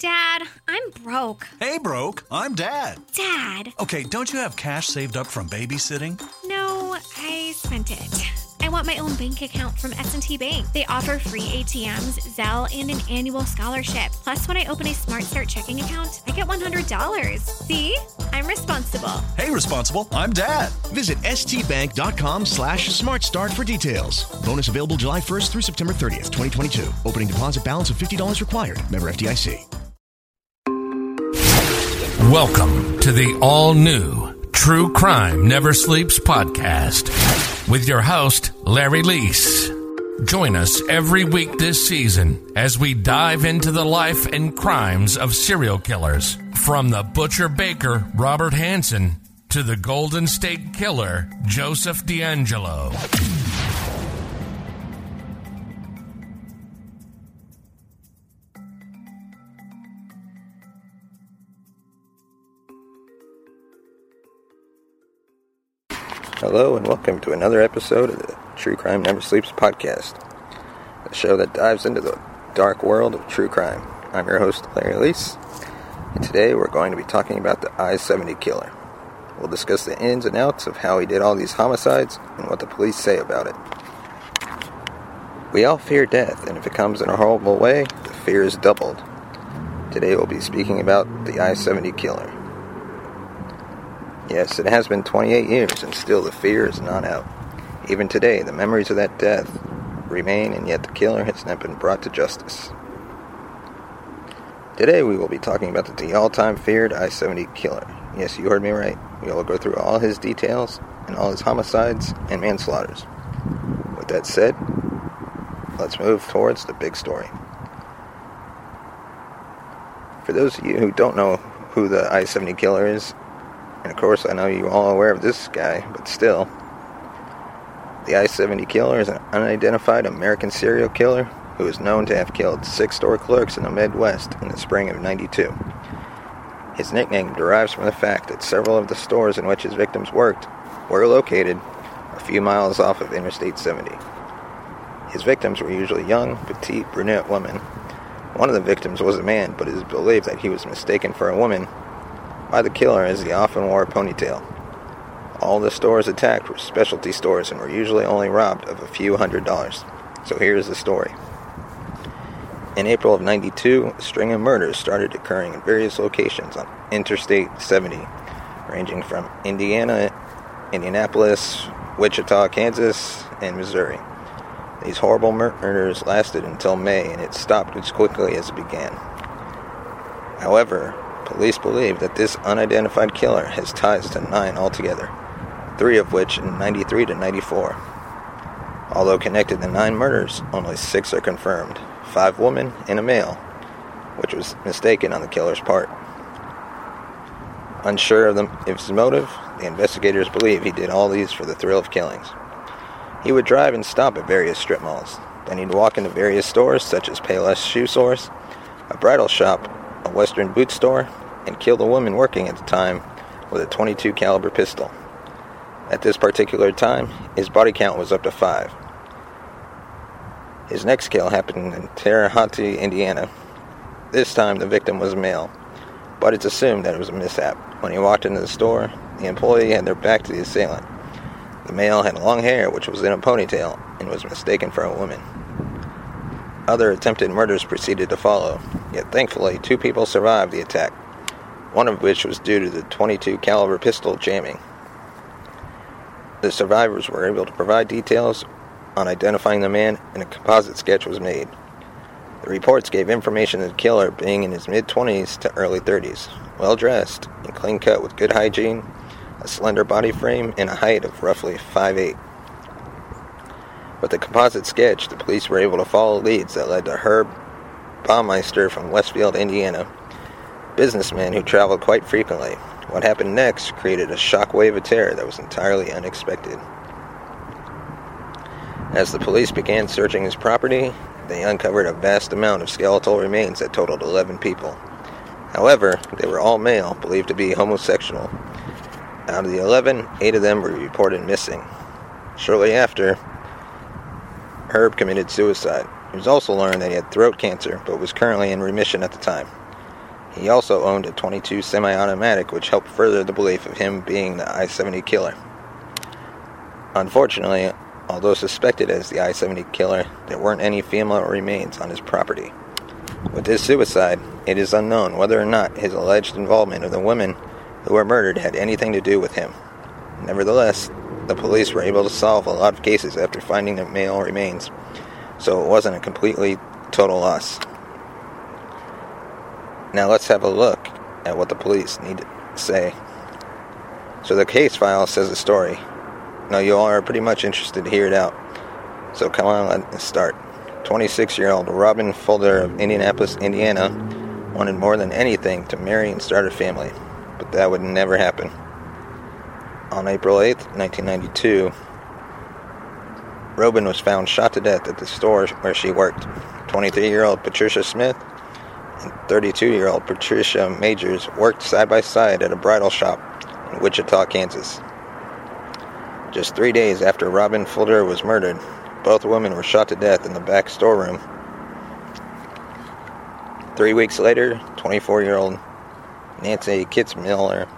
Dad, I'm broke. Hey, broke. I'm Dad. Dad. Okay, don't you have cash saved up from babysitting? No, I spent it. I want my own bank account from S&T Bank. They offer free ATMs, Zelle, and an annual scholarship. Plus, when I open a Smart Start checking account, I get $100. See? I'm responsible. Hey, responsible. I'm Dad. Visit stbank.com slash smartstart for details. Bonus available July 1st through September 30th, 2022. Opening deposit balance of $50 required. Member FDIC. Welcome to the all new True Crime Never Sleeps podcast with your host, Larry Leese. Join us every week this season as we dive into the life and crimes of serial killers. From the butcher baker, Robert Hansen, to the Golden State Killer, Joseph DeAngelo. Hello, and welcome to another episode of the True Crime Never Sleeps podcast, a show that dives into the dark world of true crime. I'm your host, Larry Leese, and today we're going to be talking about the I 70 killer. We'll discuss the ins and outs of how he did all these homicides and what the police say about it. We all fear death, and if it comes in a horrible way, the fear is doubled. Today we'll be speaking about the I 70 killer. Yes, it has been 28 years, and still the fear is not out. Even today, the memories of that death remain, and yet the killer has not been brought to justice. Today, we will be talking about the all time feared I 70 killer. Yes, you heard me right. We will go through all his details and all his homicides and manslaughters. With that said, let's move towards the big story. For those of you who don't know who the I 70 killer is, and of course, I know you're all aware of this guy, but still. The I 70 killer is an unidentified American serial killer who is known to have killed six store clerks in the Midwest in the spring of 92. His nickname derives from the fact that several of the stores in which his victims worked were located a few miles off of Interstate 70. His victims were usually young, petite, brunette women. One of the victims was a man, but it is believed that he was mistaken for a woman by the killer as he often wore a ponytail. All the stores attacked were specialty stores and were usually only robbed of a few hundred dollars. So here's the story. In April of 92, a string of murders started occurring in various locations on Interstate 70, ranging from Indiana, Indianapolis, Wichita, Kansas, and Missouri. These horrible murders lasted until May and it stopped as quickly as it began. However, Police believe that this unidentified killer has ties to nine altogether, three of which in 93 to 94. Although connected to nine murders, only six are confirmed five women and a male, which was mistaken on the killer's part. Unsure of, the, his motive, the investigators believe he did all these for the thrill of killings. He would drive and stop at various strip malls. Then he'd walk into various stores such as Payless Shoe Source, a bridal shop, a Western boot store, and killed a woman working at the time with a 22 caliber pistol. At this particular time, his body count was up to 5. His next kill happened in Terre Haute, Indiana. This time the victim was male, but it's assumed that it was a mishap. When he walked into the store, the employee had their back to the assailant. The male had long hair which was in a ponytail and was mistaken for a woman. Other attempted murders proceeded to follow, yet thankfully two people survived the attack, one of which was due to the 22 caliber pistol jamming. The survivors were able to provide details on identifying the man and a composite sketch was made. The reports gave information of the killer being in his mid 20s to early 30s, well dressed and clean cut with good hygiene, a slender body frame, and a height of roughly 5'8. With the composite sketch, the police were able to follow leads that led to Herb Baumeister from Westfield, Indiana, businessman who traveled quite frequently. What happened next created a shockwave of terror that was entirely unexpected. As the police began searching his property, they uncovered a vast amount of skeletal remains that totaled 11 people. However, they were all male, believed to be homosexual. Out of the 11, 8 of them were reported missing. Shortly after, Herb committed suicide. It was also learned that he had throat cancer, but was currently in remission at the time. He also owned a 22 semi-automatic, which helped further the belief of him being the I-70 killer. Unfortunately, although suspected as the I-70 killer, there weren't any female remains on his property. With this suicide, it is unknown whether or not his alleged involvement of the women who were murdered had anything to do with him. Nevertheless, the police were able to solve a lot of cases after finding the male remains, so it wasn't a completely total loss. Now let's have a look at what the police need to say. So the case file says a story. Now you all are pretty much interested to hear it out. So come on, let's start. 26 year old Robin Fulder of Indianapolis, Indiana, wanted more than anything to marry and start a family, but that would never happen. On April 8, 1992, Robin was found shot to death at the store where she worked. 23 year old Patricia Smith and 32 year old Patricia Magers worked side by side at a bridal shop in Wichita, Kansas. Just three days after Robin Fulder was murdered, both women were shot to death in the back storeroom. Three weeks later, 24 year old Nancy Kitzmiller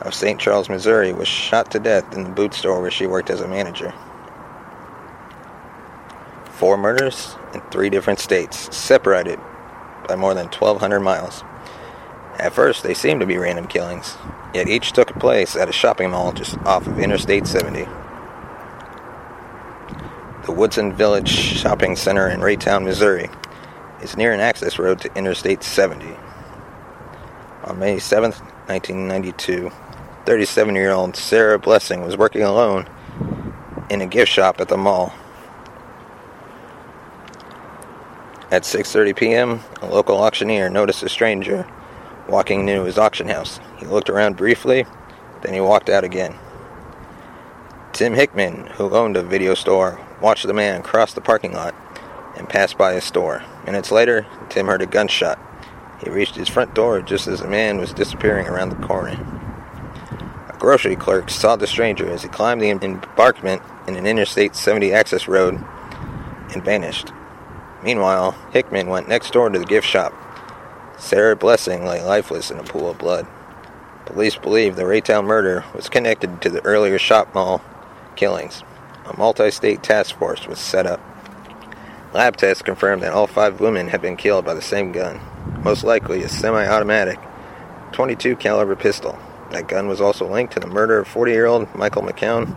of St. Charles, Missouri, was shot to death in the boot store where she worked as a manager. Four murders in three different states, separated by more than 1,200 miles. At first, they seemed to be random killings, yet each took place at a shopping mall just off of Interstate 70 the Woodson Village Shopping Center in Raytown, Missouri, is near an access road to Interstate 70. On May 7, 1992, 37 year old Sarah Blessing was working alone in a gift shop at the mall. At 6:30 p.m., a local auctioneer noticed a stranger walking into his auction house. He looked around briefly, then he walked out again. Tim Hickman, who owned a video store, watched the man cross the parking lot and pass by his store. Minutes later, Tim heard a gunshot. He reached his front door just as the man was disappearing around the corner. Grocery clerk saw the stranger as he climbed the embankment in an Interstate 70 access road and vanished. Meanwhile, Hickman went next door to the gift shop. Sarah Blessing lay lifeless in a pool of blood. Police believe the Raytown murder was connected to the earlier shop mall killings a multi state task force was set up. Lab tests confirmed that all five women had been killed by the same gun, most likely a semi automatic 22 caliber pistol. That gun was also linked to the murder of 40 year old Michael McCown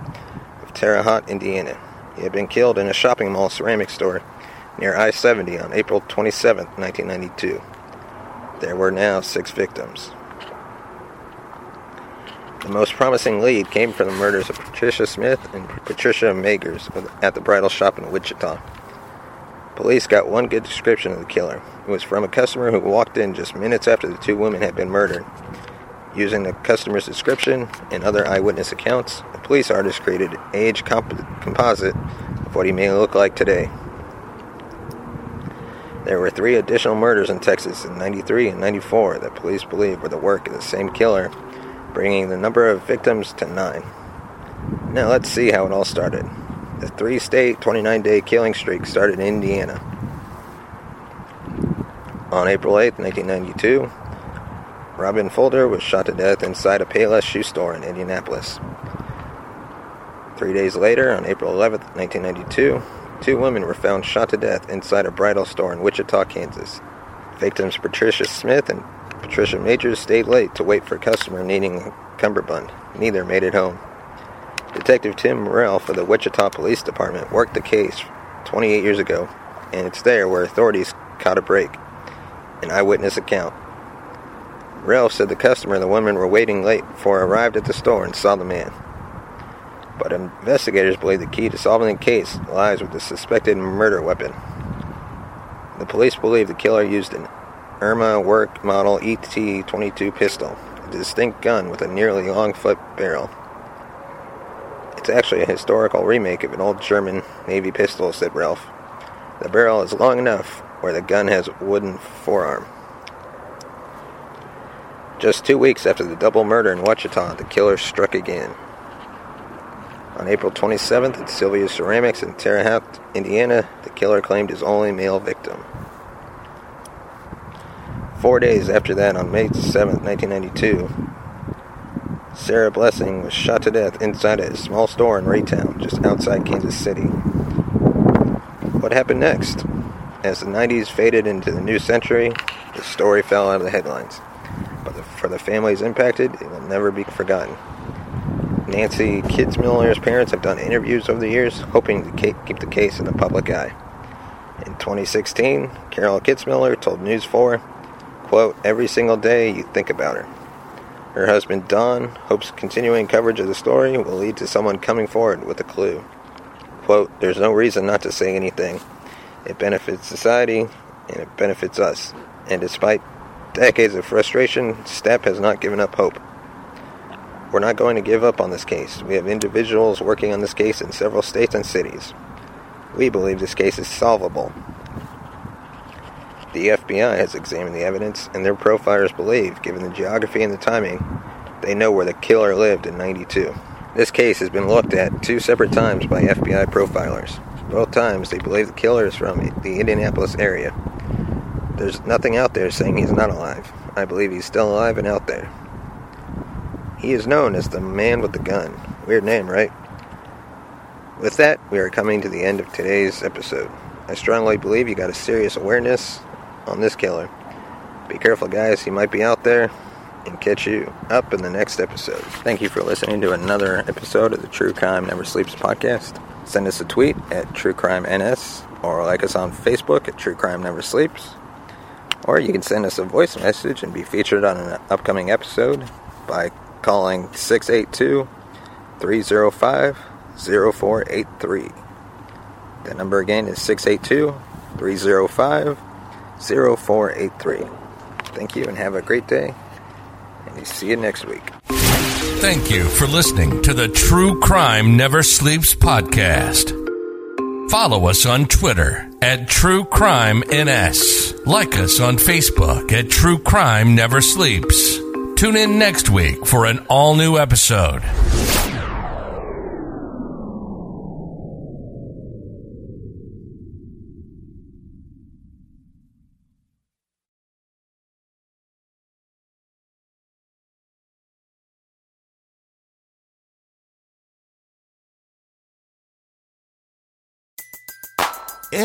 of Terre Haute, Indiana. He had been killed in a shopping mall ceramic store near I 70 on April 27, 1992. There were now six victims. The most promising lead came from the murders of Patricia Smith and Patricia Magers at the bridal shop in Wichita. Police got one good description of the killer. It was from a customer who walked in just minutes after the two women had been murdered. Using the customer's description and other eyewitness accounts, the police artist created age comp- composite of what he may look like today. There were three additional murders in Texas in 93 and 94 that police believe were the work of the same killer bringing the number of victims to nine. Now let's see how it all started. The three state, 29 day killing streak started in Indiana. On April 8, 1992, Robin Fulder was shot to death inside a Payless shoe store in Indianapolis. Three days later, on April 11, 1992, two women were found shot to death inside a bridal store in Wichita, Kansas. Victims Patricia Smith and Patricia Magers stayed late to wait for a customer needing a cummerbund. Neither made it home. Detective Tim Morrell for the Wichita Police Department worked the case 28 years ago, and it's there where authorities caught a break. An eyewitness account. Morrell said the customer and the woman were waiting late before arrived at the store and saw the man. But investigators believe the key to solving the case lies with the suspected murder weapon. The police believe the killer used an Erma Werke Model ET-22 pistol, a distinct gun with a nearly long foot barrel. It's actually a historical remake of an old German Navy pistol, said Ralph. The barrel is long enough where the gun has a wooden forearm. Just two weeks after the double murder in Wichita, the killer struck again. On April 27th at Sylvia Ceramics in Terre Haute, Indiana, the killer claimed his only male victim. Four days after that, on May 7th, 1992, Sarah Blessing was shot to death inside a small store in Raytown, just outside Kansas City. What happened next? As the 90s faded into the new century, the story fell out of the headlines. The families impacted, it will never be forgotten. Nancy Kitzmiller's parents have done interviews over the years, hoping to keep the case in the public eye. In 2016, Carol Kitzmiller told News 4, quote, Every single day you think about her. Her husband Don hopes continuing coverage of the story will lead to someone coming forward with a clue. Quote, There's no reason not to say anything. It benefits society and it benefits us. And despite decades of frustration, STEP has not given up hope. We're not going to give up on this case. We have individuals working on this case in several states and cities. We believe this case is solvable. The FBI has examined the evidence, and their profilers believe, given the geography and the timing, they know where the killer lived in 92. This case has been looked at two separate times by FBI profilers. Both times they believe the killer is from the Indianapolis area. There's nothing out there saying he's not alive. I believe he's still alive and out there. He is known as the man with the gun. Weird name, right? With that, we are coming to the end of today's episode. I strongly believe you got a serious awareness on this killer. Be careful, guys, he might be out there and catch you up in the next episode. Thank you for listening to another episode of the True Crime Never Sleeps podcast. Send us a tweet at True Crime NS or like us on Facebook at True Crime Never Sleeps. Or you can send us a voice message and be featured on an upcoming episode by calling 682 305 0483. The number again is 682 305 0483. Thank you and have a great day. And we see you next week. Thank you for listening to the True Crime Never Sleeps podcast. Follow us on Twitter at True Crime NS. Like us on Facebook at True Crime Never Sleeps. Tune in next week for an all new episode.